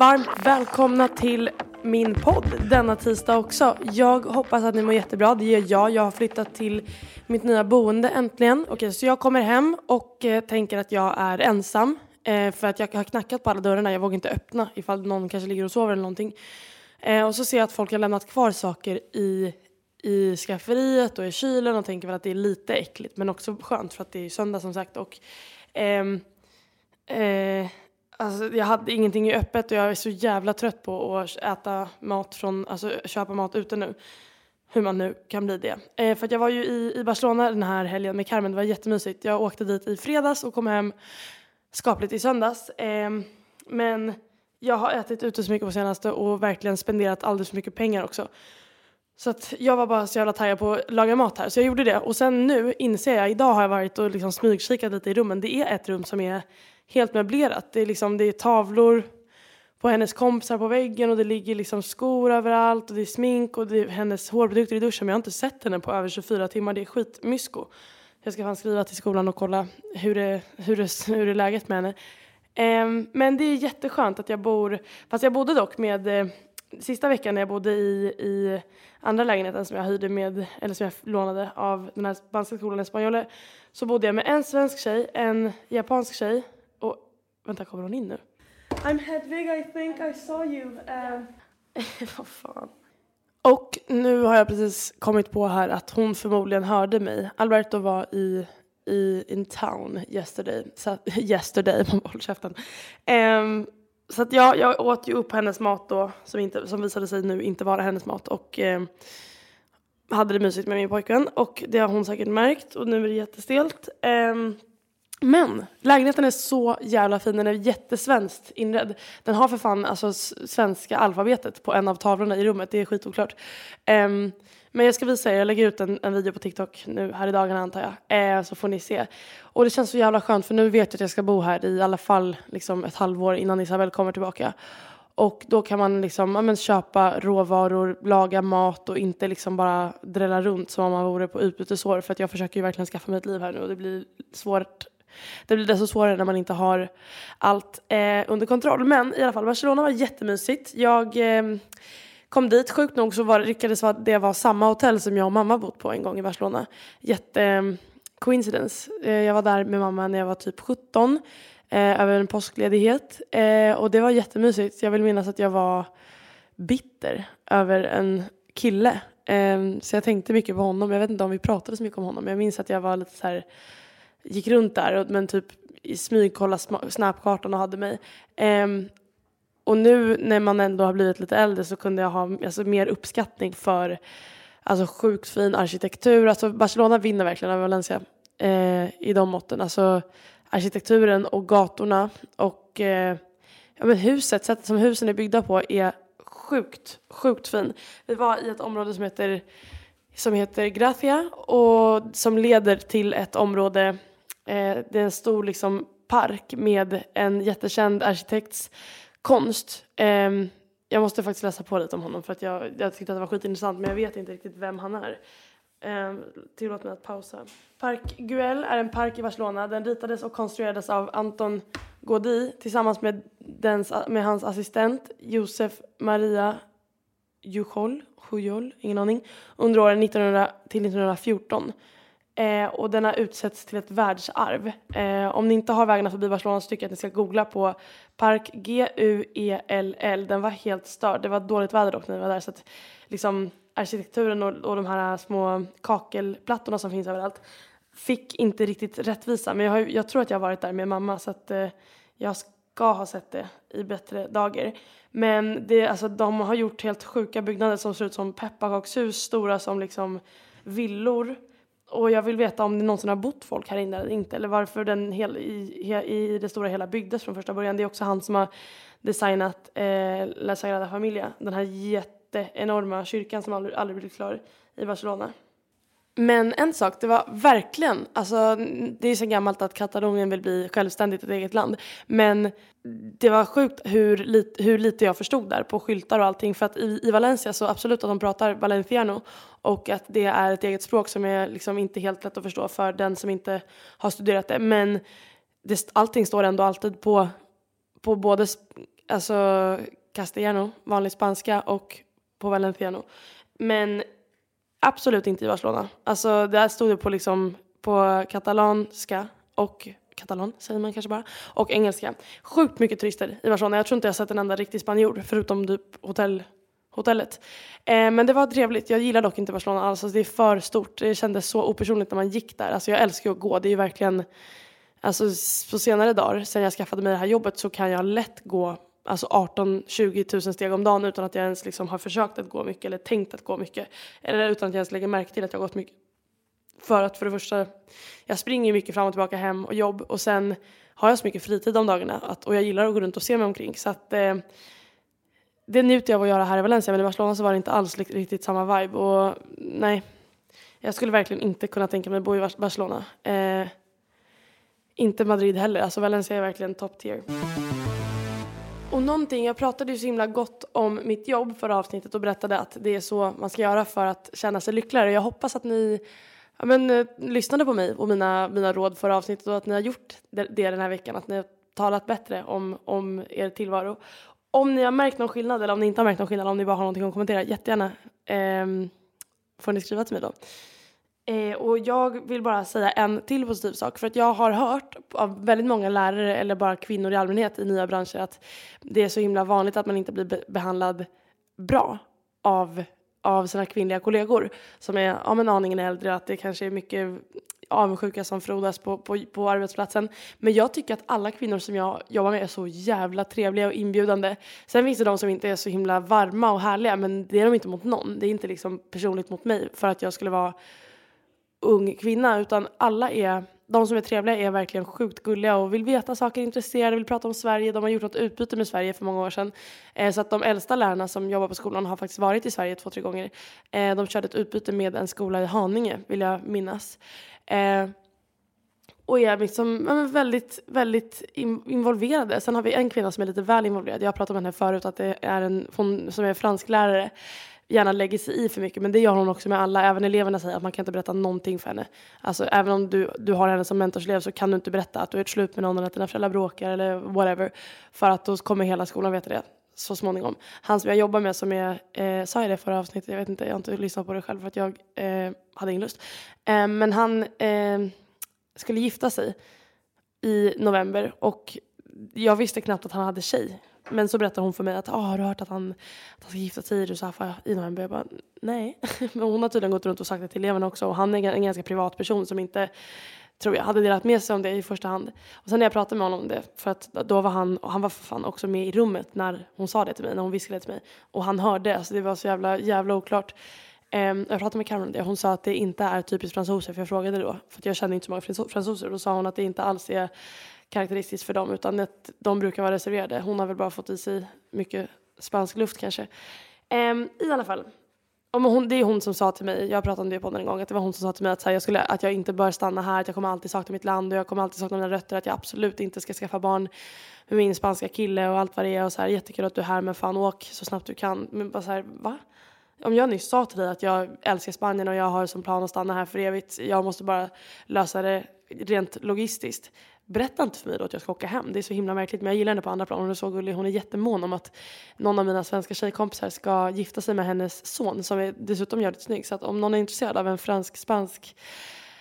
varmt välkomna till min podd denna tisdag också. Jag hoppas att ni mår jättebra, det gör jag. Jag har flyttat till mitt nya boende äntligen. Okej, så jag kommer hem och eh, tänker att jag är ensam. Eh, för att jag har knackat på alla dörrarna, jag vågar inte öppna ifall någon kanske ligger och sover eller någonting. Eh, och så ser jag att folk har lämnat kvar saker i, i skafferiet och i kylen och tänker väl att det är lite äckligt men också skönt för att det är söndag som sagt. Och, ehm, eh, Alltså, jag hade ingenting i öppet och jag är så jävla trött på att äta mat från, alltså köpa mat ute nu. Hur man nu kan bli det. Eh, för jag var ju i, i Barcelona den här helgen med Carmen, det var jättemysigt. Jag åkte dit i fredags och kom hem skapligt i söndags. Eh, men jag har ätit ute så mycket på senaste och verkligen spenderat alldeles för mycket pengar också. Så att jag var bara så jävla taggad på att laga mat här, så jag gjorde det. Och sen nu inser jag, idag har jag varit och liksom smygkikat lite i rummen. Det är ett rum som är helt möblerat. Det är, liksom, det är tavlor på hennes kompisar på väggen och det ligger liksom skor överallt och det är smink och det är hennes hårprodukter i duschen. Men jag har inte sett henne på över 24 timmar. Det är skitmysko. Jag ska fan skriva till skolan och kolla hur det, hur det, hur det är läget med henne. Um, men det är jätteskönt att jag bor, fast jag bodde dock med eh, sista veckan när jag bodde i, i andra lägenheten som jag hyrde med, eller som jag lånade av den här spanska skolan Espanjole, så bodde jag med en svensk tjej, en japansk tjej vänta, kommer hon in nu? I'm Hedvig, I think I saw you. Uh, vad fan. Och nu har jag precis kommit på här att hon förmodligen hörde mig. Alberto var i, i in town yesterday. Så, yesterday, man håller käften. Um, så att jag, jag åt ju upp hennes mat då, som, inte, som visade sig nu inte vara hennes mat. Och um, hade det mysigt med min pojkvän. Och det har hon säkert märkt och nu är det jättestelt. Um, men lägenheten är så jävla fin, den är jättesvenskt inredd. Den har för fan alltså svenska alfabetet på en av tavlorna i rummet, det är skitoklart. Um, men jag ska visa er, jag lägger ut en, en, video på TikTok nu här i dagarna antar jag, Uh, så får ni se. Och det känns så jävla skönt för nu vet jag att jag ska bo här i alla fall liksom ett halvår innan Isabel kommer tillbaka. Och då kan man liksom, ja, men, köpa råvaror, laga mat och inte liksom bara drälla runt som om man vore på utbytesår. För att jag försöker ju verkligen skaffa mig ett liv här nu och det blir svårt det blir desto svårare när man inte har allt eh, under kontroll. Men i alla fall, Barcelona var jättemysigt. Jag eh, kom dit, sjukt nog så var, lyckades det vara samma hotell som jag och mamma bott på en gång i Barcelona. Jätte eh, coincidence. Eh, jag var där med mamma när jag var typ 17 eh, över en påskledighet eh, och det var jättemysigt. Jag vill minnas att jag var bitter över en kille. Ehm, så jag tänkte mycket på honom. Jag vet inte om vi pratade så mycket om honom. Men jag minns att jag var lite så här gick runt där men typ i smyg kollade snapkartan och hade mig. Um, och nu när man ändå har blivit lite äldre så kunde jag ha alltså, mer uppskattning för alltså, sjukt fin arkitektur. Alltså, Barcelona vinner verkligen över Valencia eh, i de måtten. Alltså arkitekturen och gatorna och eh, ja, men huset, sättet som husen är byggda på är sjukt, sjukt fin. Vi var i ett område som heter, som heter Gracia och som leder till ett område Eh, det är en stor liksom, park med en jättekänd arkitekts konst. Eh, jag måste faktiskt läsa på lite om honom för att jag, jag tyckte att det var skitintressant men jag vet inte riktigt vem han är. Eh, tillåt mig att pausa. Park Güell är en park i Barcelona. Den ritades och konstruerades av Anton Gaudí tillsammans med, dens, med hans assistent Josef Maria Jujol, Jujol, ingen aning, under åren 1900 till 1914. Eh, och den har utsetts till ett världsarv. Eh, om ni inte har vägarna förbi Barcelona så tycker jag att ni ska googla på Park G-U-E-L-L. Den var helt störd. Det var dåligt väder dock när vi var där så att liksom arkitekturen och, och de här små kakelplattorna som finns överallt fick inte riktigt rättvisa. Men jag, har, jag tror att jag har varit där med mamma så att eh, jag ska ha sett det i bättre dagar. Men det, alltså, de har gjort helt sjuka byggnader som ser ut som pepparkakshus, stora som liksom villor och jag vill veta om det någonsin har bott folk här inne eller inte eller varför den hel, i, i det stora hela byggdes från första början. Det är också han som har designat eh, La Sagrada Familia, den här jätteenorma kyrkan som aldrig, aldrig blivit klar i Barcelona. Men en sak, det var verkligen, alltså det är så gammalt att Katalonien vill bli självständigt ett eget land. Men det var sjukt hur, lit, hur lite jag förstod där på skyltar och allting. För att i, i Valencia så absolut att de pratar valenciano och att det är ett eget språk som är liksom inte helt lätt att förstå för den som inte har studerat det. Men det, allting står ändå alltid på, på både alltså castellano, vanlig spanska och på valenciano. Men absolut inte i Barcelona. Alltså där stod det på liksom på katalanska och katalan säger man kanske bara, och engelska. Sjukt mycket turister i Barcelona. Jag tror inte jag sett en enda riktig spanjor förutom typ hotell, hotellet. Eh, men det var trevligt. Jag gillar dock inte Barcelona alls. Alltså, det är för stort. Det kändes så opersonligt när man gick där. Alltså, jag älskar ju att gå. Det är ju verkligen, alltså på senare dagar, sen jag skaffade mig det här jobbet så kan jag lätt gå alltså 18-20 tusen steg om dagen utan att jag ens liksom har försökt att gå mycket eller tänkt att gå mycket. Eller utan att jag ens lägger märke till att jag har gått mycket. För att för det första, jag springer mycket fram och tillbaka hem och jobb och sen har jag så mycket fritid om dagarna att, och jag gillar att gå runt och se mig omkring. Så att eh, det njuter jag av att göra här i Valencia men i Barcelona så var det inte alls riktigt samma vibe och nej. Jag skulle verkligen inte kunna tänka mig att bo i Barcelona. Eh, inte Madrid heller, alltså Valencia är verkligen top tier. Och någonting, jag pratade ju så himla gott om mitt jobb förra avsnittet och berättade att det är så man ska göra för att känna sig lyckligare. Jag hoppas att ni ja, men, eh, lyssnade på mig och mina, mina råd förra avsnittet och att ni har gjort det, det den här veckan, att ni har talat bättre om, om er tillvaro. Om ni har märkt någon skillnad eller om ni inte har märkt någon skillnad, om ni bara har någonting att kommentera, jättegärna eh, får ni skriva till mig då. Eh, och jag vill bara säga en till positiv sak. För att jag har hört av väldigt många lärare eller bara kvinnor i allmänhet i nya branscher att det är så himla vanligt att man inte blir be behandlad bra av, av sina kvinnliga kollegor som är ja, men aningen äldre. Att det kanske är mycket avundsjuka som frodas på, på, på arbetsplatsen. Men jag tycker att alla kvinnor som jag jobbar med är så jävla trevliga och inbjudande. Sen finns det de som inte är så himla varma och härliga men det är de inte mot någon. Det är inte liksom personligt mot mig för att jag skulle vara ung kvinna utan alla är, de som är trevliga är verkligen sjukt gulliga och vill veta saker, intresserade, vill prata om Sverige. De har gjort något utbyte med Sverige för många år sedan. Eh, så att de äldsta lärarna som jobbar på skolan har faktiskt varit i Sverige två, tre gånger. Eh, de körde ett utbyte med en skola i Haninge vill jag minnas. Eh, och är liksom, ja, väldigt, väldigt involverade. Sen har vi en kvinna som är lite väl involverad. Jag har pratat med henne förut att det är en, hon som är fransklärare gärna lägger sig i för mycket. Men det gör hon också med alla. Även eleverna säger att man kan inte berätta någonting för henne. Alltså även om du, du har henne som mentorselev så kan du inte berätta att du är ett slut med någon eller att dina föräldrar bråkar eller whatever. För att då kommer hela skolan veta det så småningom. Han som jag jobbar med som är, eh, sa jag det förra avsnittet? Jag vet inte, jag har inte lyssnat på det själv för att jag eh, hade ingen lust. Eh, men han eh, skulle gifta sig i november och jag visste knappt att han hade tjej. Men så berättar hon för mig att ah, har du hört att han, att han ska gifta sig i Safa i november? Jag bara nej. Men hon har tydligen gått runt och sagt det till eleverna också och han är en ganska privat person som inte tror jag hade delat med sig om det i första hand. Och sen när jag pratade med honom om det, för att då var han, och han var för fan också med i rummet när hon sa det till mig, när hon viskade det till mig. Och han hörde, alltså det var så jävla, jävla oklart. Um, jag pratade med Cameron om det, hon sa att det inte är typiskt fransoser, för jag frågade då, för jag känner inte så många fransoser, och då sa hon att det inte alls är karaktäristiskt för dem utan att de brukar vara reserverade. Hon har väl bara fått i sig mycket spansk luft kanske. Um, I alla fall. Om hon, det är hon som sa till mig, jag pratade om det på en gång, att det var hon som sa till mig att, här, jag, skulle, att jag inte bör stanna här, att jag kommer alltid sakna mitt land och jag kommer alltid sakna mina rötter, att jag absolut inte ska skaffa barn med min spanska kille och allt vad det är och så här, jättekul att du är här men fan åk så snabbt du kan. Men bara så här, va? Om jag nyss sa till dig att jag älskar Spanien och jag har som plan att stanna här för evigt, jag måste bara lösa det rent logistiskt berätta inte för mig då att jag ska åka hem. Det är så himla märkligt men jag gillar henne på andra plan. Hon är så gullig. Hon är jättemån om att någon av mina svenska tjejkompisar ska gifta sig med hennes son som är dessutom jävligt snygg. Så att om någon är intresserad av en fransk-spansk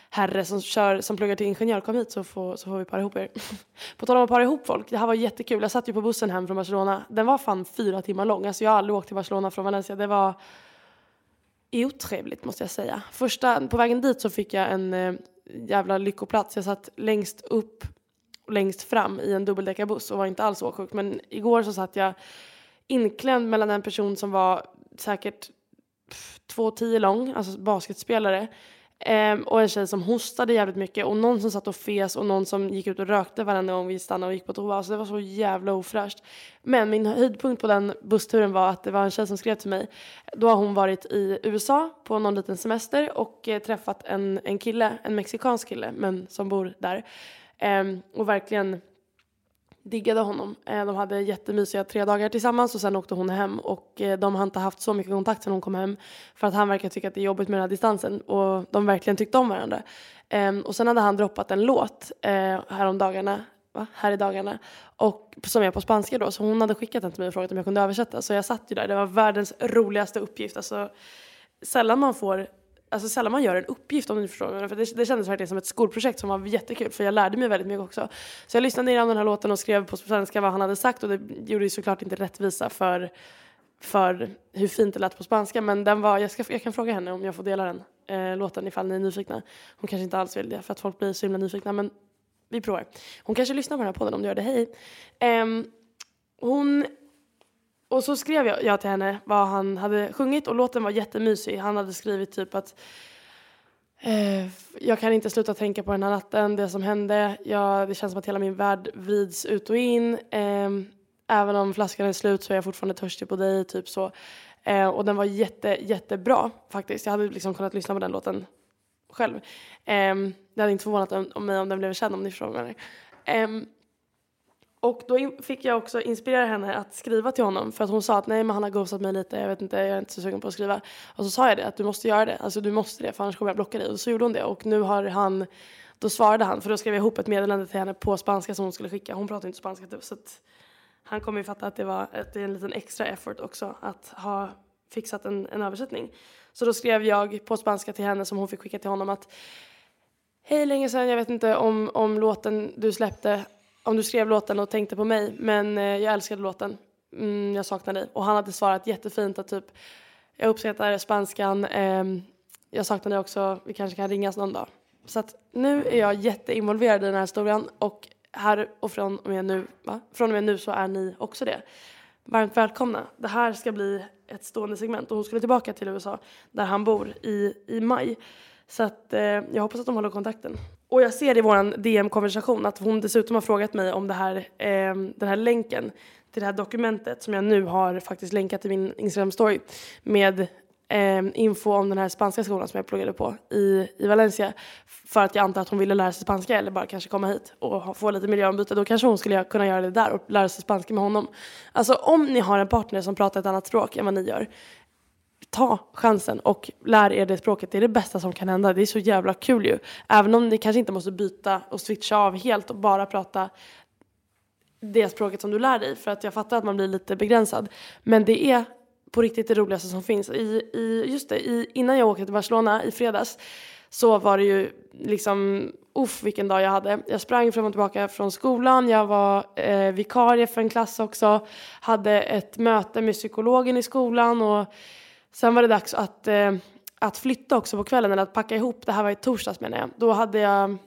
herre som, kör, som pluggar till ingenjör, kom hit så får, så får vi para ihop er. på tal om att para ihop folk, det här var jättekul. Jag satt ju på bussen hem från Barcelona. Den var fan fyra timmar lång. Alltså jag har aldrig åkt till Barcelona från Valencia. Det var otrevligt måste jag säga. Första, på vägen dit så fick jag en eh, jävla lyckoplats. Jag satt längst upp längst fram i en dubbeldäckarbuss och var inte alls åksjuk. Men igår så satt jag inklämd mellan en person som var säkert 2,10 lång, alltså basketspelare, Um, och en tjej som hostade jävligt mycket och någon som satt och fes och någon som gick ut och rökte varenda gång vi stannade och gick på toa. Alltså det var så jävla ofräscht. Men min höjdpunkt på den bussturen var att det var en tjej som skrev till mig. Då har hon varit i USA på någon liten semester och eh, träffat en, en kille, en mexikansk kille, men som bor där. Ehm, och verkligen diggade honom. Eh, de hade jättemysiga tre dagar tillsammans och sen åkte hon hem och eh, de har inte haft så mycket kontakt sen hon kom hem för att han verkar tycka att det är jobbigt med den här distansen och de verkligen tyckte om varandra. Ehm, och sen hade han droppat en låt eh, häromdagarna va, här i dagarna. Och som är på spanska då. Så hon hade skickat den till mig och frågat om jag kunde översätta. Så jag satt ju där. Det var världens roligaste uppgift. Alltså, sällan man får Alltså sällan man gör en uppgift om du förstår mig. För det, det kändes verkligen som ett skolprojekt som var jättekul för jag lärde mig väldigt mycket också. Så jag lyssnade igenom den här låten och skrev på svenska vad han hade sagt och det gjorde ju såklart inte rättvisa för, för hur fint det lät på spanska. Men den var, jag, ska, jag kan fråga henne om jag får dela den eh, låten ifall ni är nyfikna. Hon kanske inte alls vill det för att folk blir så himla nyfikna men vi provar. Hon kanske lyssnar på den här podden om du gör det, hej. Um, hon och så skrev jag, jag till henne vad han hade sjungit och låten var jättemysig. Han hade skrivit typ att eh, jag kan inte sluta tänka på den här natten, det som hände. Jag, det känns som att hela min värld vrids ut och in. Eh, även om flaskan är slut så är jag fortfarande törstig på dig, typ så. Eh, och den var jätte, jättebra faktiskt. Jag hade liksom kunnat lyssna på den låten själv. Ehm, det hade inte förvånat om mig om den blev känd om ni förstår vad jag menar. Ehm, och då fick jag också inspirera henne att skriva till honom för att hon sa att nej men han har ghostat mig lite, jag vet inte, jag är inte så sugen på att skriva. Och så sa jag det, att du måste göra det, alltså du måste det för annars kommer jag blocka dig. Och så gjorde hon det och nu har han, då svarade han, för då skrev jag ihop ett meddelande till henne på spanska som hon skulle skicka. Hon pratar inte spanska typ så att han kommer ju fatta att det var att det är en liten extra effort också att ha fixat en, en översättning. Så då skrev jag på spanska till henne som hon fick skicka till honom att Hej länge sedan, jag vet inte om, om låten du släppte om du skrev låten och tänkte på mig, men eh, jag älskade låten. Mm, jag saknar dig. Och han hade svarat jättefint att typ, jag uppskattar spanskan, eh, jag saknar dig också, vi kanske kan ringas någon dag. Så att nu är jag jätteinvolverad i den här historien och här och från och med nu, va? Från och med nu så är ni också det. Varmt välkomna. Det här ska bli ett stående segment och hon skulle tillbaka till USA där han bor i, i maj. Så att eh, jag hoppas att de håller kontakten. Och jag ser i vår DM-konversation att hon dessutom har frågat mig om det här, eh, den här länken till det här dokumentet som jag nu har faktiskt länkat i min Instagram-story med eh, info om den här spanska skolan som jag pluggade på i, i Valencia. För att jag antar att hon ville lära sig spanska eller bara kanske komma hit och få lite miljöombyte. Då kanske hon skulle kunna göra det där och lära sig spanska med honom. Alltså om ni har en partner som pratar ett annat språk än vad ni gör ta chansen och lär er det språket. Det är det bästa som kan hända. Det är så jävla kul ju. Även om ni kanske inte måste byta och switcha av helt och bara prata det språket som du lär dig. För att jag fattar att man blir lite begränsad. Men det är på riktigt det roligaste som finns. I, i, just det, i, innan jag åkte till Barcelona i fredags så var det ju liksom, uff vilken dag jag hade. Jag sprang fram och tillbaka från skolan, jag var eh, vikarie för en klass också, hade ett möte med psykologen i skolan och Sen var det dags att, eh, att flytta också på kvällen, eller att packa ihop. Det här var i torsdags menar jag. Då hade jag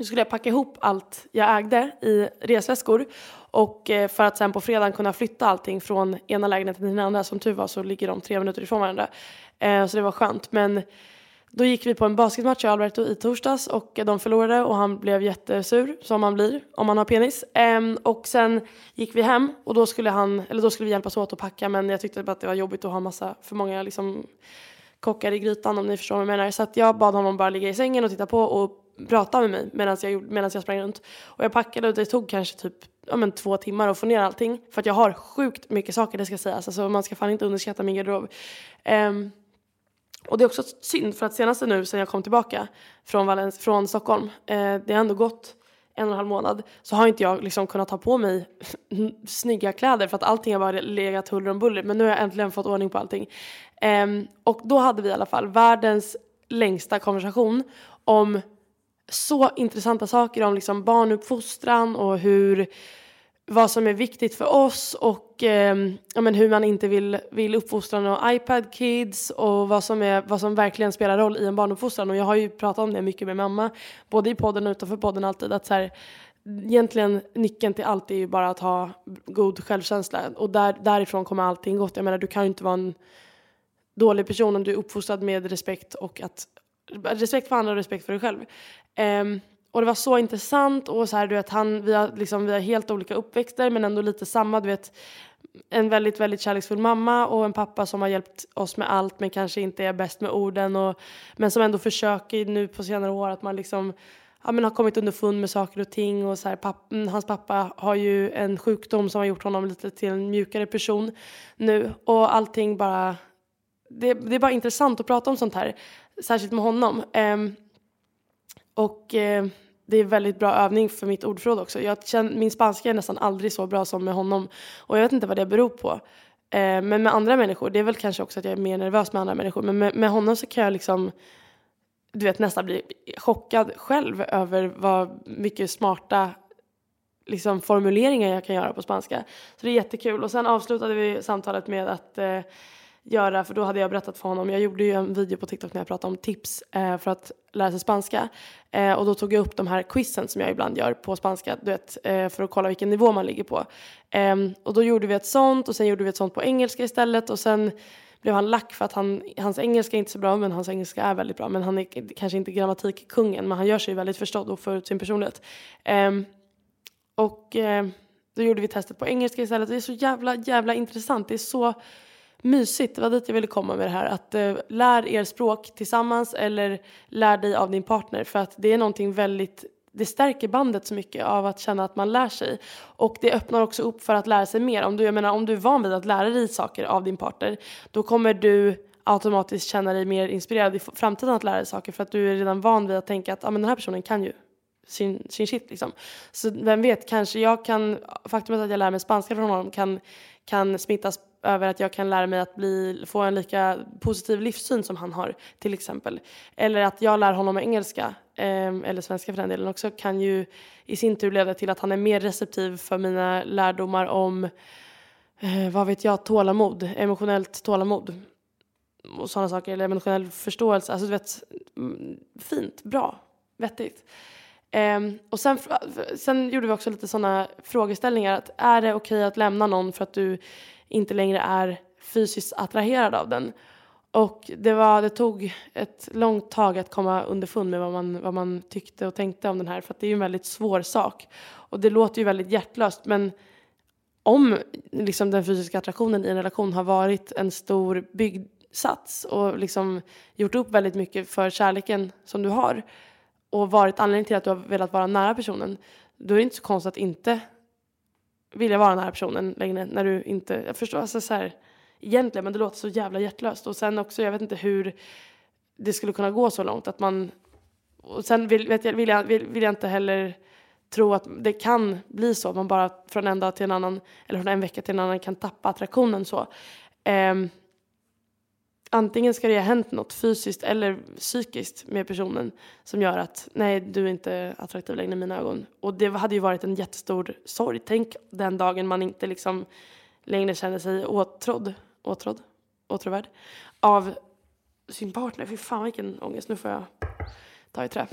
skulle jag packa ihop allt jag ägde i resväskor och eh, för att sen på fredagen kunna flytta allting från ena lägenheten till den andra. Som tur var så ligger de tre minuter ifrån varandra. Eh, så det var skönt. Men då gick vi på en basketmatch i Alberto i torsdags och de förlorade och han blev jättesur som man blir om man har penis. Ehm, och sen gick vi hem och då skulle han, eller då skulle vi hjälpas åt att packa men jag tyckte bara att det var jobbigt att ha massa, för många liksom kockar i grytan om ni förstår vad jag menar. Så att jag bad honom bara ligga i sängen och titta på och prata med mig medan jag, medan jag sprang runt. Och jag packade och det tog kanske typ ja, men två timmar att få ner allting. För att jag har sjukt mycket saker det ska sägas. Alltså man ska fan inte underskatta min garderob. Um, och det är också synd för att senaste nu sen jag kom tillbaka från, Valens, från Stockholm, eh, det har ändå gått en och en halv månad, så har inte jag liksom kunnat ta på mig snygga kläder för att allting har bara legat huller om buller. Men nu har jag äntligen fått ordning på allting. Eh, och då hade vi i alla fall världens längsta konversation om så intressanta saker om liksom barnuppfostran och hur vad som är viktigt för oss och eh, ja, men hur man inte vill, vill uppfostra några iPad kids och vad som, är, vad som verkligen spelar roll i en barnuppfostran. Och jag har ju pratat om det mycket med mamma, både i podden och utanför podden alltid. Att så här, egentligen nyckeln till allt är ju bara att ha god självkänsla och där, därifrån kommer allting gott. Jag menar du kan ju inte vara en dålig person om du är uppfostrad med respekt och att respekt för andra och respekt för dig själv. Um, och det var så intressant och så här, du vet, han, vi, har, liksom, vi har helt olika uppväxter men ändå lite samma. Du vet, en väldigt, väldigt kärleksfull mamma och en pappa som har hjälpt oss med allt men kanske inte är bäst med orden. Och, men som ändå försöker nu på senare år att man liksom ja, men har kommit underfund med saker och ting. Och så här, papp, mm, hans pappa har ju en sjukdom som har gjort honom lite till en mjukare person nu. Och allting bara... Det, det är bara intressant att prata om sånt här, särskilt med honom. Um, och eh, det är väldigt bra övning för mitt ordförråd också. Jag känner, min spanska är nästan aldrig så bra som med honom och jag vet inte vad det beror på. Eh, men med andra människor, det är väl kanske också att jag är mer nervös med andra människor, men med, med honom så kan jag liksom du vet nästan bli chockad själv över vad mycket smarta liksom, formuleringar jag kan göra på spanska. Så det är jättekul. Och sen avslutade vi samtalet med att eh, göra, för då hade jag berättat för honom, jag gjorde ju en video på TikTok när jag pratade om tips eh, för att lära sig spanska. Eh, och då tog jag upp de här quizen som jag ibland gör på spanska, du vet, eh, för att kolla vilken nivå man ligger på. Ehm, och då gjorde vi ett sånt och sen gjorde vi ett sånt på engelska istället och sen blev han lack för att han, hans engelska är inte så bra men hans engelska är väldigt bra. Men han är kanske inte grammatikkungen men han gör sig väldigt förstådd och får ut sin personlighet. Ehm, och eh, då gjorde vi testet på engelska istället. Det är så jävla, jävla intressant. Det är så mysigt. Det var dit jag ville komma med det här. Att eh, lär er språk tillsammans eller lär dig av din partner. För att det är någonting väldigt det stärker bandet så mycket av att känna att man lär sig. Och det öppnar också upp för att lära sig mer. Om du, jag menar, om du är van vid att lära dig saker av din partner, då kommer du automatiskt känna dig mer inspirerad i framtiden att lära dig saker för att du är redan van vid att tänka att ah, men den här personen kan ju sin, sin shit liksom. Så vem vet, kanske jag kan, faktumet att jag lär mig spanska från honom kan, kan smittas över att jag kan lära mig att bli, få en lika positiv livssyn som han har till exempel. Eller att jag lär honom engelska, eh, eller svenska för den delen också, kan ju i sin tur leda till att han är mer receptiv för mina lärdomar om, eh, vad vet jag, tålamod, emotionellt tålamod och sådana saker, eller emotionell förståelse. Alltså du vet, mm, fint, bra, vettigt. Um, och sen, sen gjorde vi också lite sådana frågeställningar. Att är det okej okay att lämna någon för att du inte längre är fysiskt attraherad av den. Och det, var, det tog ett långt tag att komma underfund med vad man, vad man tyckte och tänkte om den här för att det är ju en väldigt svår sak. Och det låter ju väldigt hjärtlöst men om liksom den fysiska attraktionen i en relation har varit en stor byggsats och liksom gjort upp väldigt mycket för kärleken som du har och varit anledningen till att du har velat vara nära personen då är det inte så konstigt att inte vilja vara den här personen längre när du inte, jag förstår, alltså så här, egentligen men det låter så jävla hjärtlöst och sen också, jag vet inte hur det skulle kunna gå så långt att man, och sen vill, vet jag, vill, jag, vill, vill jag inte heller tro att det kan bli så, att man bara från en dag till en annan, eller från en vecka till en annan kan tappa attraktionen så. Um, antingen ska det ha hänt något fysiskt eller psykiskt med personen som gör att nej, du är inte attraktiv längre i mina ögon. Och det hade ju varit en jättestor sorg. Tänk den dagen man inte liksom längre känner sig åtrådd, åtrådd, åtråvärd av sin partner. Fy fan vilken ångest, nu får jag ta i trä.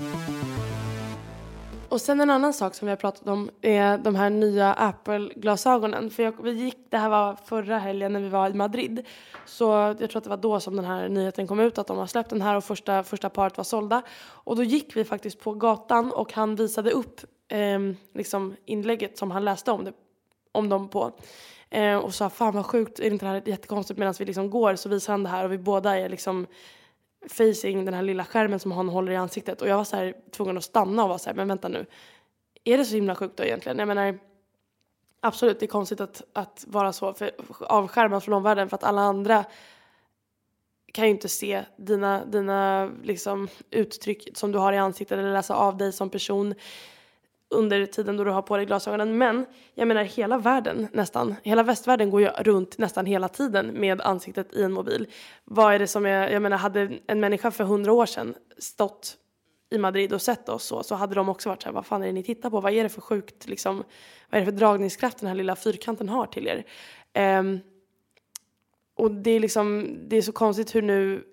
Och sen en annan sak som vi har pratat om är de här nya Apple-glasögonen. För jag, vi gick, det här var förra helgen när vi var i Madrid. Så jag tror att det var då som den här nyheten kom ut att de har släppt den här och första, första paret var sålda. Och då gick vi faktiskt på gatan och han visade upp eh, liksom inlägget som han läste om, det, om dem på. Eh, och sa fan vad sjukt, är inte det här jättekonstigt medan vi liksom går så visar han det här och vi båda är liksom facing den här lilla skärmen som han håller i ansiktet och jag var så här tvungen att stanna och vara så här, men vänta nu. Är det så himla sjukt då egentligen? Jag menar, absolut det är konstigt att, att vara så för, avskärmad från omvärlden för att alla andra kan ju inte se dina, dina liksom, uttryck som du har i ansiktet eller läsa av dig som person under tiden då du har på dig glasögonen. Men jag menar hela världen nästan, hela västvärlden går ju runt nästan hela tiden med ansiktet i en mobil. Vad är det som är, jag menar hade en människa för hundra år sedan stått i Madrid och sett oss så, så hade de också varit så här, vad fan är det ni tittar på? Vad är det för sjukt, liksom, vad är det för dragningskraft den här lilla fyrkanten har till er? Um, och det är liksom, det är så konstigt hur nu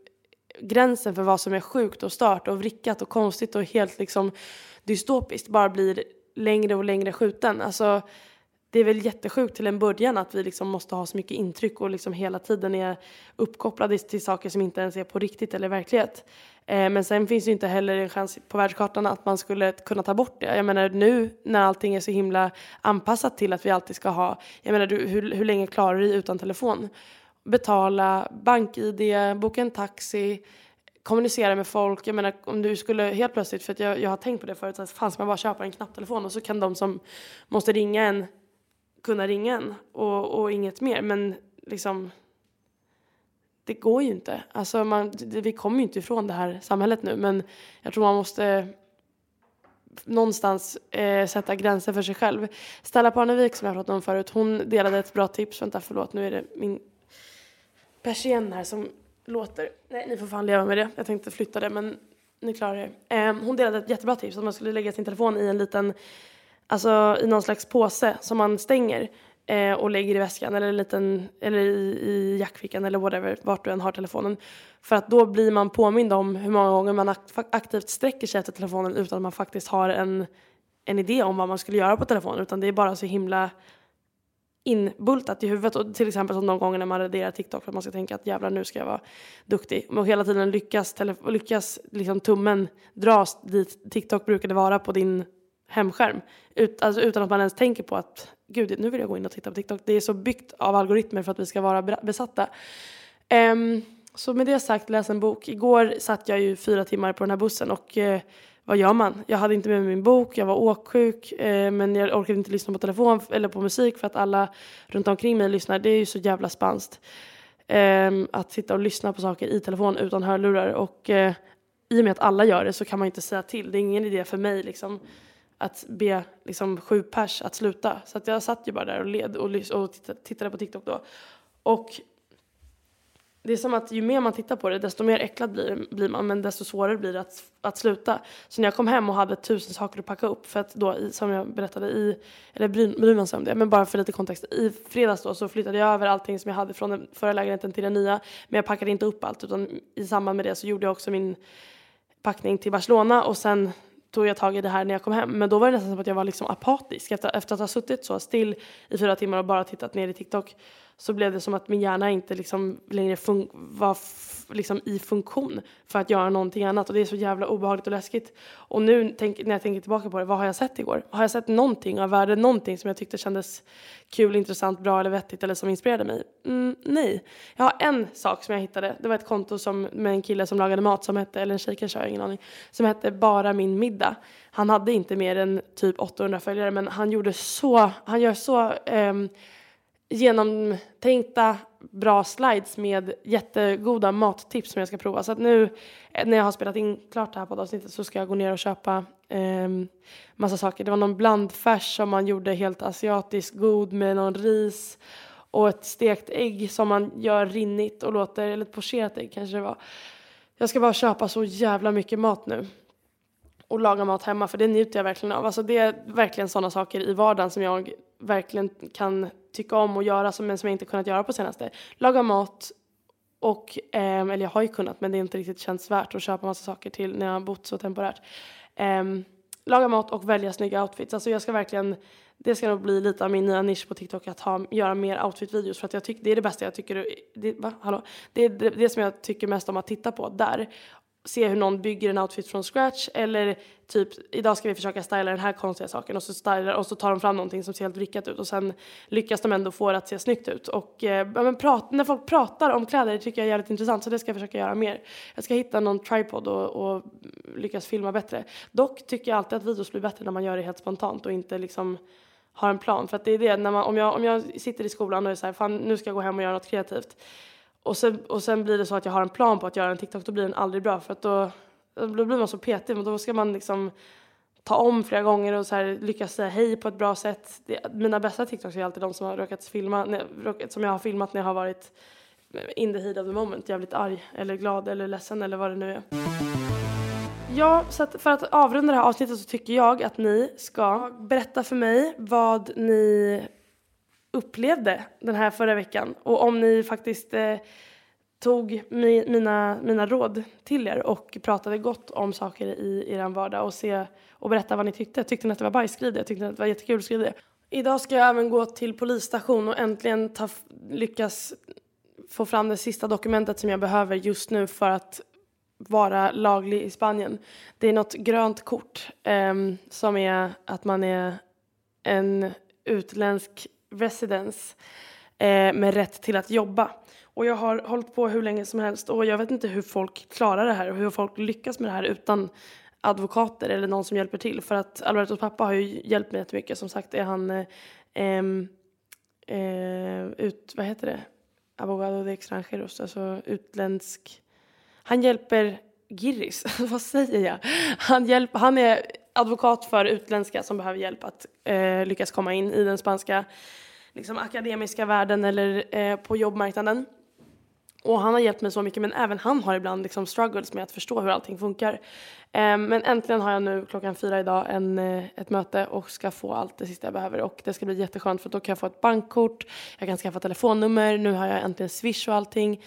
gränsen för vad som är sjukt och stört och vrickat och konstigt och helt liksom dystopiskt bara blir längre och längre skjuten. Alltså, det är väl jättesjukt till en början att vi liksom måste ha så mycket intryck och liksom hela tiden är uppkopplade till saker som inte ens är på riktigt eller verklighet. Eh, men sen finns ju inte heller en chans på världskartan att man skulle kunna ta bort det. Jag menar nu när allting är så himla anpassat till att vi alltid ska ha, jag menar du, hur, hur länge klarar du dig utan telefon? Betala, bank-id, boka en taxi, kommunicera med folk. Jag menar om du skulle helt plötsligt, för att jag, jag har tänkt på det förut, att fan ska man bara köpa en knapptelefon och så kan de som måste ringa en kunna ringa en och, och inget mer. Men liksom det går ju inte. Alltså man, det, vi kommer ju inte ifrån det här samhället nu men jag tror man måste någonstans eh, sätta gränser för sig själv. Stella Parnevik som jag pratade om förut, hon delade ett bra tips. Vänta förlåt, nu är det min persienn här som låter. Nej, ni får fan leva med det. Jag tänkte flytta det men ni klarar det. Eh, hon delade ett jättebra tips att man skulle lägga sin telefon i en liten, alltså i någon slags påse som man stänger eh, och lägger i väskan eller, en liten, eller i, i jackfickan eller whatever, vart du än har telefonen. För att då blir man påmind om hur många gånger man aktivt sträcker sig efter telefonen utan att man faktiskt har en, en idé om vad man skulle göra på telefonen utan det är bara så himla inbultat i huvudet. Och till exempel som de gånger när man raderar TikTok för att man ska tänka att jävlar nu ska jag vara duktig. Och hela tiden lyckas, lyckas liksom tummen dras dit TikTok brukade vara på din hemskärm. Ut, alltså utan att man ens tänker på att gud nu vill jag gå in och titta på TikTok. Det är så byggt av algoritmer för att vi ska vara besatta. Um, så med det sagt, läs en bok. Igår satt jag ju fyra timmar på den här bussen och uh, vad gör man? Jag hade inte med mig min bok, jag var åksjuk eh, men jag orkade inte lyssna på telefon eller på musik för att alla runt omkring mig lyssnar. Det är ju så jävla spanskt. Eh, att sitta och lyssna på saker i telefon utan hörlurar och eh, i och med att alla gör det så kan man inte säga till. Det är ingen idé för mig liksom att be liksom, sju pers att sluta. Så att jag satt ju bara där och led och, och tittade på TikTok då. Och det är som att ju mer man tittar på det desto mer äcklad blir, blir man men desto svårare blir det att, att sluta. Så när jag kom hem och hade tusen saker att packa upp för att då som jag berättade i, eller bryr man sig om det, men bara för lite kontext. I fredags då så flyttade jag över allting som jag hade från den förra lägenheten till den nya men jag packade inte upp allt utan i samband med det så gjorde jag också min packning till Barcelona och sen tog jag tag i det här när jag kom hem. Men då var det nästan som att jag var liksom apatisk. Efter, efter att ha suttit så still i fyra timmar och bara tittat ner i TikTok så blev det som att min hjärna inte liksom längre var liksom i funktion för att göra någonting annat och det är så jävla obehagligt och läskigt. Och nu tänk, när jag tänker tillbaka på det, vad har jag sett igår? Har jag sett någonting av värde, någonting som jag tyckte kändes kul, intressant, bra eller vettigt eller som inspirerade mig? Mm, nej. Jag har en sak som jag hittade, det var ett konto som, med en kille som lagade mat som hette, eller en tjej kanske, jag har ingen aning, som hette Bara min middag. Han hade inte mer än typ 800 följare men han gjorde så, han gör så um, genomtänkta bra slides med jättegoda mattips som jag ska prova. Så att nu när jag har spelat in klart det här poddavsnittet så ska jag gå ner och köpa eh, massa saker. Det var någon blandfärs som man gjorde helt asiatisk god med någon ris och ett stekt ägg som man gör rinnigt och låter, eller ett pocherat ägg kanske det var. Jag ska bara köpa så jävla mycket mat nu och laga mat hemma för det njuter jag verkligen av. Alltså det är verkligen sådana saker i vardagen som jag verkligen kan tycka om och göra men som jag inte kunnat göra på senaste. Laga mat och, eh, eller jag har ju kunnat men det är inte riktigt känts värt att köpa massa saker till när jag har bott så temporärt. Eh, laga mat och välja snygga outfits. Alltså jag ska verkligen, det ska nog bli lite av min nya nisch på TikTok att ha, göra mer outfit-videos för att jag tycker, det är det bästa jag tycker, det, va? Hallå? Det är det, det som jag tycker mest om att titta på där se hur någon bygger en outfit från scratch eller typ idag ska vi försöka styla den här konstiga saken och så, stylar, och så tar de fram någonting som ser helt vrickat ut och sen lyckas de ändå få det att se snyggt ut. Och eh, men prat, när folk pratar om kläder det tycker jag är jävligt intressant så det ska jag försöka göra mer. Jag ska hitta någon tripod och, och lyckas filma bättre. Dock tycker jag alltid att videos blir bättre när man gör det helt spontant och inte liksom har en plan. För att det är det, när man, om, jag, om jag sitter i skolan och är så här, fan nu ska jag gå hem och göra något kreativt och sen, och sen blir det så att jag har en plan på att göra en TikTok, då blir den aldrig bra för att då, då blir man så petig. Men då ska man liksom ta om flera gånger och så här, lyckas säga hej på ett bra sätt. Det, mina bästa TikToks är alltid de som, har råkat filma, som jag har filmat när jag har varit in the heat of the moment, jävligt arg eller glad eller ledsen eller vad det nu är. Ja, så att för att avrunda det här avsnittet så tycker jag att ni ska berätta för mig vad ni upplevde den här förra veckan och om ni faktiskt eh, tog mi, mina, mina råd till er och pratade gott om saker i er vardag och, se, och berätta vad ni tyckte. Tyckte ni att det var bajs? Skriv det. tyckte att det var jättekul Skriv det. Idag ska jag även gå till polisstation och äntligen ta, lyckas få fram det sista dokumentet som jag behöver just nu för att vara laglig i Spanien. Det är något grönt kort eh, som är att man är en utländsk residence eh, med rätt till att jobba. Och jag har hållit på hur länge som helst och jag vet inte hur folk klarar det här och hur folk lyckas med det här utan advokater eller någon som hjälper till. För att Albertos pappa har ju hjälpt mig jättemycket. Som sagt är han eh, eh, ut, vad heter det? Abogado de extranjeros, alltså utländsk. Han hjälper Girris, vad säger jag? Han, hjälp, han är advokat för utländska som behöver hjälp att eh, lyckas komma in i den spanska liksom, akademiska världen eller eh, på jobbmarknaden. Och han har hjälpt mig så mycket men även han har ibland liksom struggles med att förstå hur allting funkar. Eh, men äntligen har jag nu klockan fyra idag en, eh, ett möte och ska få allt det sista jag behöver och det ska bli jätteskönt för då kan jag få ett bankkort, jag kan skaffa telefonnummer, nu har jag äntligen swish och allting,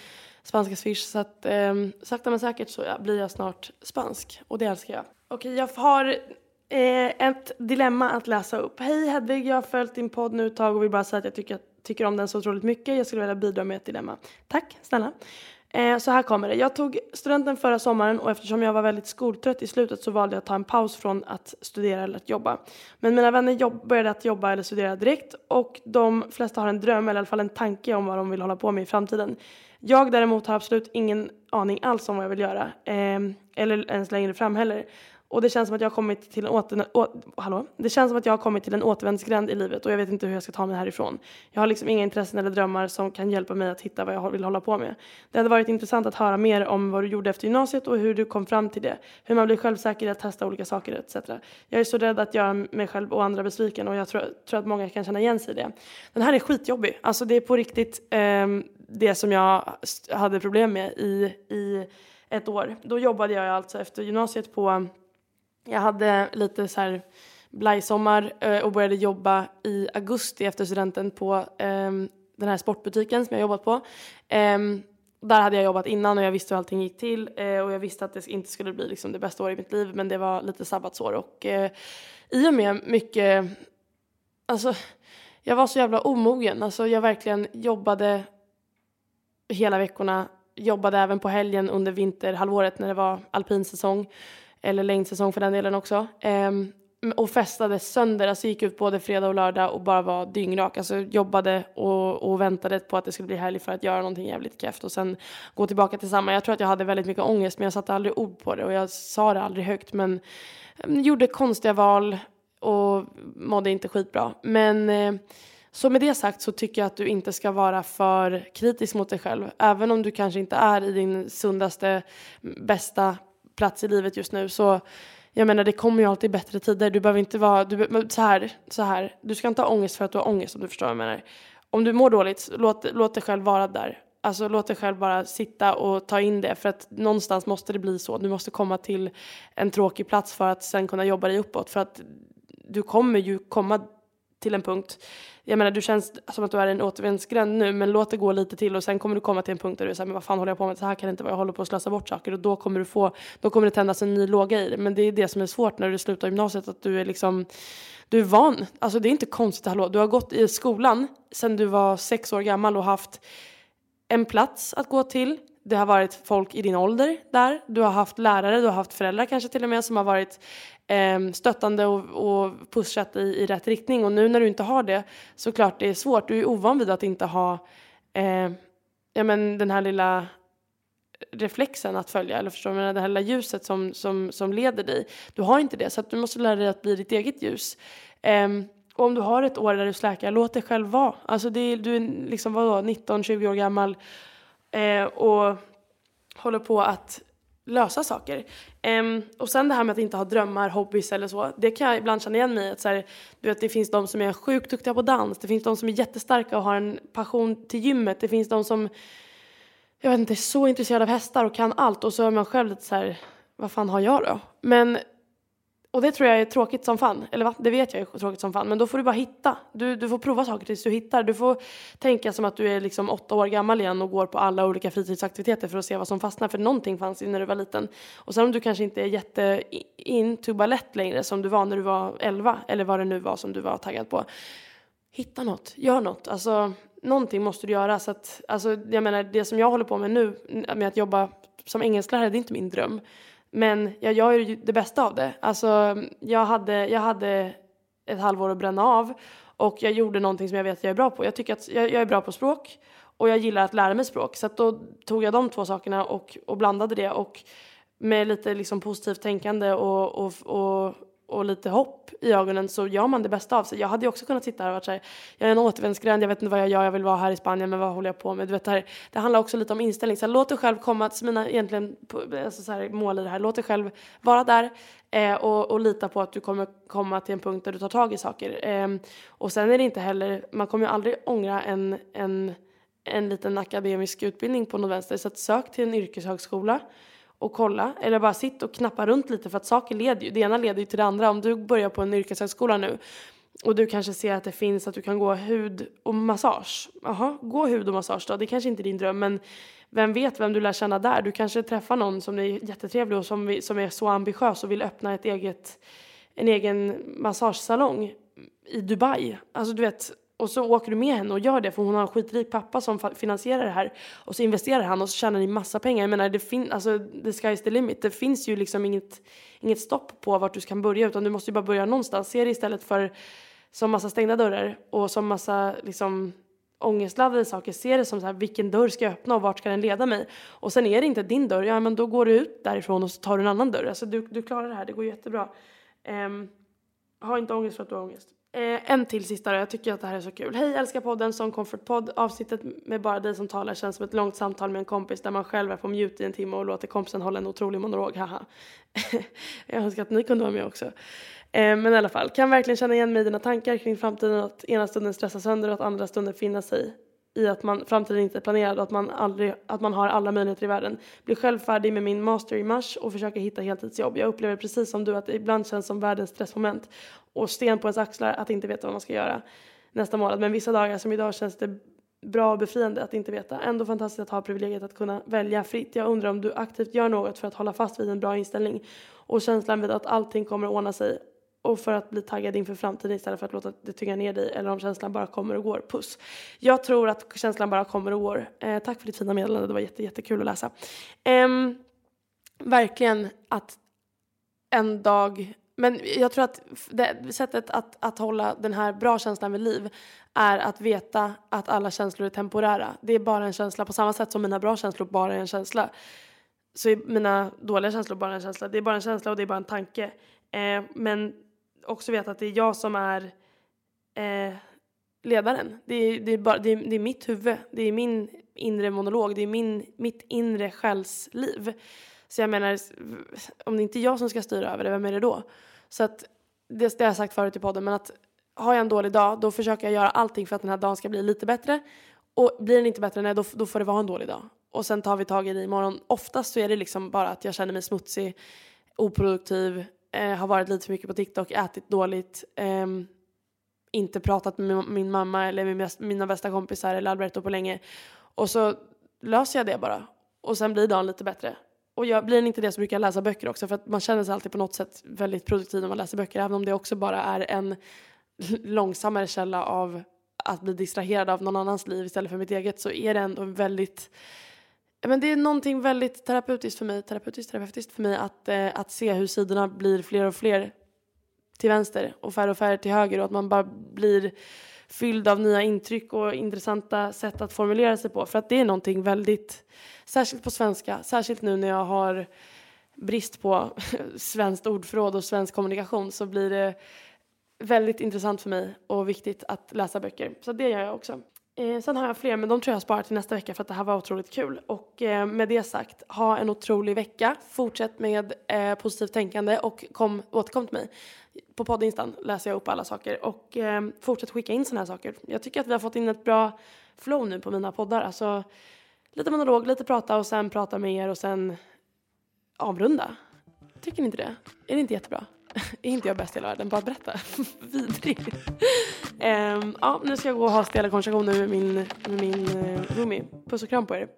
spanska swish så att eh, sakta men säkert så blir jag snart spansk och det älskar jag. Okej, jag har Eh, ett dilemma att läsa upp. Hej Hedvig, jag har följt din podd nu ett tag och vill bara säga att jag tycker, tycker om den så otroligt mycket. Jag skulle vilja bidra med ett dilemma. Tack snälla. Eh, så här kommer det. Jag tog studenten förra sommaren och eftersom jag var väldigt skoltrött i slutet så valde jag att ta en paus från att studera eller att jobba. Men mina vänner jobb, började att jobba eller studera direkt och de flesta har en dröm eller i alla fall en tanke om vad de vill hålla på med i framtiden. Jag däremot har absolut ingen aning alls om vad jag vill göra. Eh, eller ens längre fram heller. Och det känns som att jag har kommit till en åter, å, hallå? Det känns som att jag har kommit till en återvändsgränd i livet och jag vet inte hur jag ska ta mig härifrån. Jag har liksom inga intressen eller drömmar som kan hjälpa mig att hitta vad jag vill hålla på med. Det hade varit intressant att höra mer om vad du gjorde efter gymnasiet och hur du kom fram till det. Hur man blir självsäker i att testa olika saker etc. Jag är så rädd att göra mig själv och andra besviken och jag tror, tror att många kan känna igen sig i det. Den här är skitjobbig. Alltså det är på riktigt eh, det som jag hade problem med i, i ett år. Då jobbade jag alltså efter gymnasiet på jag hade lite så här blajsommar eh, och började jobba i augusti efter studenten på ehm, den här sportbutiken som jag jobbat på. Ehm, där hade jag jobbat innan och jag visste hur allting gick till eh, och jag visste att det inte skulle bli liksom det bästa året i mitt liv men det var lite sabbatsår. Och eh, i och med mycket, alltså jag var så jävla omogen, alltså jag verkligen jobbade hela veckorna, jobbade även på helgen under vinterhalvåret när det var alpinsäsong eller längdsäsong för den delen också. Um, och festade sönder, alltså gick ut både fredag och lördag och bara var dyngrak. Alltså jobbade och, och väntade på att det skulle bli helg för att göra någonting jävligt kräft och sen gå tillbaka till samma. Jag tror att jag hade väldigt mycket ångest men jag satte aldrig ord på det och jag sa det aldrig högt men um, gjorde konstiga val och mådde inte skitbra. Men uh, så med det sagt så tycker jag att du inte ska vara för kritisk mot dig själv. Även om du kanske inte är i din sundaste, bästa plats i livet just nu så jag menar det kommer ju alltid bättre tider. Du behöver inte vara, du, så här, så här, du ska inte ha ångest för att du har ångest om du förstår vad jag menar. Om du mår dåligt, låt, låt dig själv vara där. Alltså låt dig själv bara sitta och ta in det för att någonstans måste det bli så. Du måste komma till en tråkig plats för att sen kunna jobba dig uppåt för att du kommer ju komma till en punkt. Jag menar du känns som att du är i en återvändsgränd nu men låt det gå lite till och sen kommer du komma till en punkt där du säger men vad fan håller jag på med, så här kan det inte vara, jag håller på att slösa bort saker och då kommer du få, då kommer det tändas en ny låga i det. Men det är det som är svårt när du slutar gymnasiet att du är liksom, du är van. Alltså det är inte konstigt, hallå, du har gått i skolan sedan du var sex år gammal och haft en plats att gå till, det har varit folk i din ålder där. Du har haft lärare, du har haft föräldrar kanske till och med som har varit eh, stöttande och, och pushat i, i rätt riktning. Och nu när du inte har det så klart det är svårt. Du är ovan vid att inte ha eh, ja, men den här lilla reflexen att följa eller förstår du, det här lilla ljuset som, som, som leder dig. Du har inte det så att du måste lära dig att bli ditt eget ljus. Eh, och om du har ett år där du släkar, låt dig själv vara. Alltså det är, du är liksom vadå, 19-20 år gammal eh, och håller på att lösa saker. Um, och sen det här med att inte ha drömmar, hobbys eller så. Det kan jag ibland känna igen mig i. Att så här, du vet, det finns de som är sjukt duktiga på dans. Det finns de som är jättestarka och har en passion till gymmet. Det finns de som jag vet inte, är så intresserade av hästar och kan allt. Och så är man själv lite så här, vad fan har jag då? Men och det tror jag är tråkigt som fan. Eller va? Det vet jag är tråkigt som fan. Men då får du bara hitta. Du, du får prova saker tills du hittar. Du får tänka som att du är liksom åtta år gammal igen och går på alla olika fritidsaktiviteter för att se vad som fastnar. För någonting fanns ju när du var liten. Och sen om du kanske inte är jätte into balett längre som du var när du var elva. Eller vad det nu var som du var taggad på. Hitta något. Gör något. Alltså någonting måste du göra. Så att, alltså, jag menar det som jag håller på med nu med att jobba som engelsklärare det är inte min dröm. Men jag gör ju det bästa av det. Alltså, jag hade, jag hade ett halvår att bränna av och jag gjorde någonting som jag vet att jag är bra på. Jag tycker att jag, jag är bra på språk och jag gillar att lära mig språk. Så då tog jag de två sakerna och, och blandade det och med lite liksom positivt tänkande och, och, och och lite hopp i ögonen så gör man det bästa av sig. Jag hade ju också kunnat sitta här och varit så här. jag är en återvändsgränd, jag vet inte vad jag gör, jag vill vara här i Spanien, men vad håller jag på med? Du vet, det, här, det handlar också lite om inställning. Så här, låt dig själv komma till mina egentligen, alltså så här, mål i det här, låt dig själv vara där eh, och, och lita på att du kommer komma till en punkt där du tar tag i saker. Eh, och sen är det inte heller, man kommer ju aldrig ångra en, en, en liten akademisk utbildning på något vänster, så att sök till en yrkeshögskola och kolla eller bara sitt och knappa runt lite för att saker leder ju, det ena leder ju till det andra. Om du börjar på en yrkeshögskola nu och du kanske ser att det finns att du kan gå hud och massage. Jaha, gå hud och massage då. Det kanske inte är din dröm men vem vet vem du lär känna där. Du kanske träffar någon som är jättetrevlig och som, som är så ambitiös och vill öppna ett eget, en egen massagesalong i Dubai. Alltså du vet, och så åker du med henne och gör det för hon har en skitrik pappa som finansierar det här. Och så investerar han och så tjänar ni massa pengar. Jag menar, det fin- alltså, the sky's the limit. Det finns ju liksom inget, inget stopp på vart du kan börja utan du måste ju bara börja någonstans. Se det istället för som massa stängda dörrar och som massa liksom ångestladdade saker. Se det som så här, vilken dörr ska jag öppna och vart ska den leda mig? Och sen är det inte din dörr, ja men då går du ut därifrån och så tar du en annan dörr. Alltså du, du klarar det här, det går jättebra. Um, ha inte ångest för att du har ångest. Eh, en till sista då. Jag tycker att det här är så kul. Hej älskar podden som Comfort Podd. Avsnittet med bara dig som talar känns som ett långt samtal med en kompis där man själv är på mute i en timme och låter kompisen hålla en otrolig monolog. Haha. jag önskar att ni kunde vara med också. Eh, men i alla fall, kan verkligen känna igen mig i dina tankar kring framtiden att ena stunden stressa sönder och att andra stunden finna sig i att man, framtiden inte är planerad och att man, aldrig, att man har alla möjligheter i världen. Blir själv färdig med min master i mars och försöker hitta heltidsjobb. Jag upplever precis som du att det ibland känns som världens stressmoment och sten på ens axlar att inte veta vad man ska göra nästa månad. Men vissa dagar som idag känns det bra och befriande att inte veta. Ändå fantastiskt att ha privilegiet att kunna välja fritt. Jag undrar om du aktivt gör något för att hålla fast vid en bra inställning och känslan vid att allting kommer att ordna sig och för att bli taggad inför framtiden istället för att låta det tynga ner dig eller om känslan bara kommer och går. Puss. Jag tror att känslan bara kommer och går. Eh, tack för ditt fina meddelande, det var jätte, jättekul att läsa. Eh, verkligen att en dag men jag tror att det, sättet att, att hålla den här bra känslan vid liv är att veta att alla känslor är temporära. Det är bara en känsla på samma sätt som mina bra känslor bara är en känsla. Så är mina dåliga känslor bara en känsla. Det är bara en känsla och det är bara en tanke. Eh, men också veta att det är jag som är eh, ledaren. Det är, det, är bara, det, är, det är mitt huvud, det är min inre monolog, det är min, mitt inre själsliv. Så jag menar, om det inte är jag som ska styra över det, vem är det då? Så att, det, det har jag sagt förut i podden, men att har jag en dålig dag, då försöker jag göra allting för att den här dagen ska bli lite bättre. Och blir den inte bättre, nej, då, då får det vara en dålig dag. Och sen tar vi tag i det imorgon. Oftast så är det liksom bara att jag känner mig smutsig, oproduktiv, eh, har varit lite för mycket på TikTok, ätit dåligt, eh, inte pratat med min mamma eller med mina bästa kompisar eller Alberto på länge. Och så löser jag det bara. Och sen blir dagen lite bättre. Och jag, blir inte det så brukar jag läsa böcker också för att man känner sig alltid på något sätt väldigt produktiv när man läser böcker även om det också bara är en långsammare källa av att bli distraherad av någon annans liv istället för mitt eget så är det ändå väldigt men det är någonting väldigt terapeutiskt för mig, terapeutiskt, terapeutiskt för mig att, eh, att se hur sidorna blir fler och fler till vänster och färre och färre till höger och att man bara blir fylld av nya intryck och intressanta sätt att formulera sig på. För att det är någonting väldigt, särskilt på svenska, särskilt nu när jag har brist på svenskt ordförråd och svensk kommunikation så blir det väldigt intressant för mig och viktigt att läsa böcker. Så det gör jag också. Eh, sen har jag fler, men de tror jag sparar till nästa vecka för att det här var otroligt kul. Och eh, med det sagt, ha en otrolig vecka. Fortsätt med eh, positivt tänkande och kom, återkom till mig. På poddinstan läser jag upp alla saker och eh, fortsätt skicka in sådana här saker. Jag tycker att vi har fått in ett bra flow nu på mina poddar. Alltså, lite monolog, lite prata och sen prata med er och sen avrunda. Tycker ni inte det? Är det inte jättebra? Är inte jag bäst i hela världen? Bara berätta. Vidrig. um, ehm, ja, nu ska jag gå och ha stela konversationer med min, med min uh, roomie. Puss och kram på er.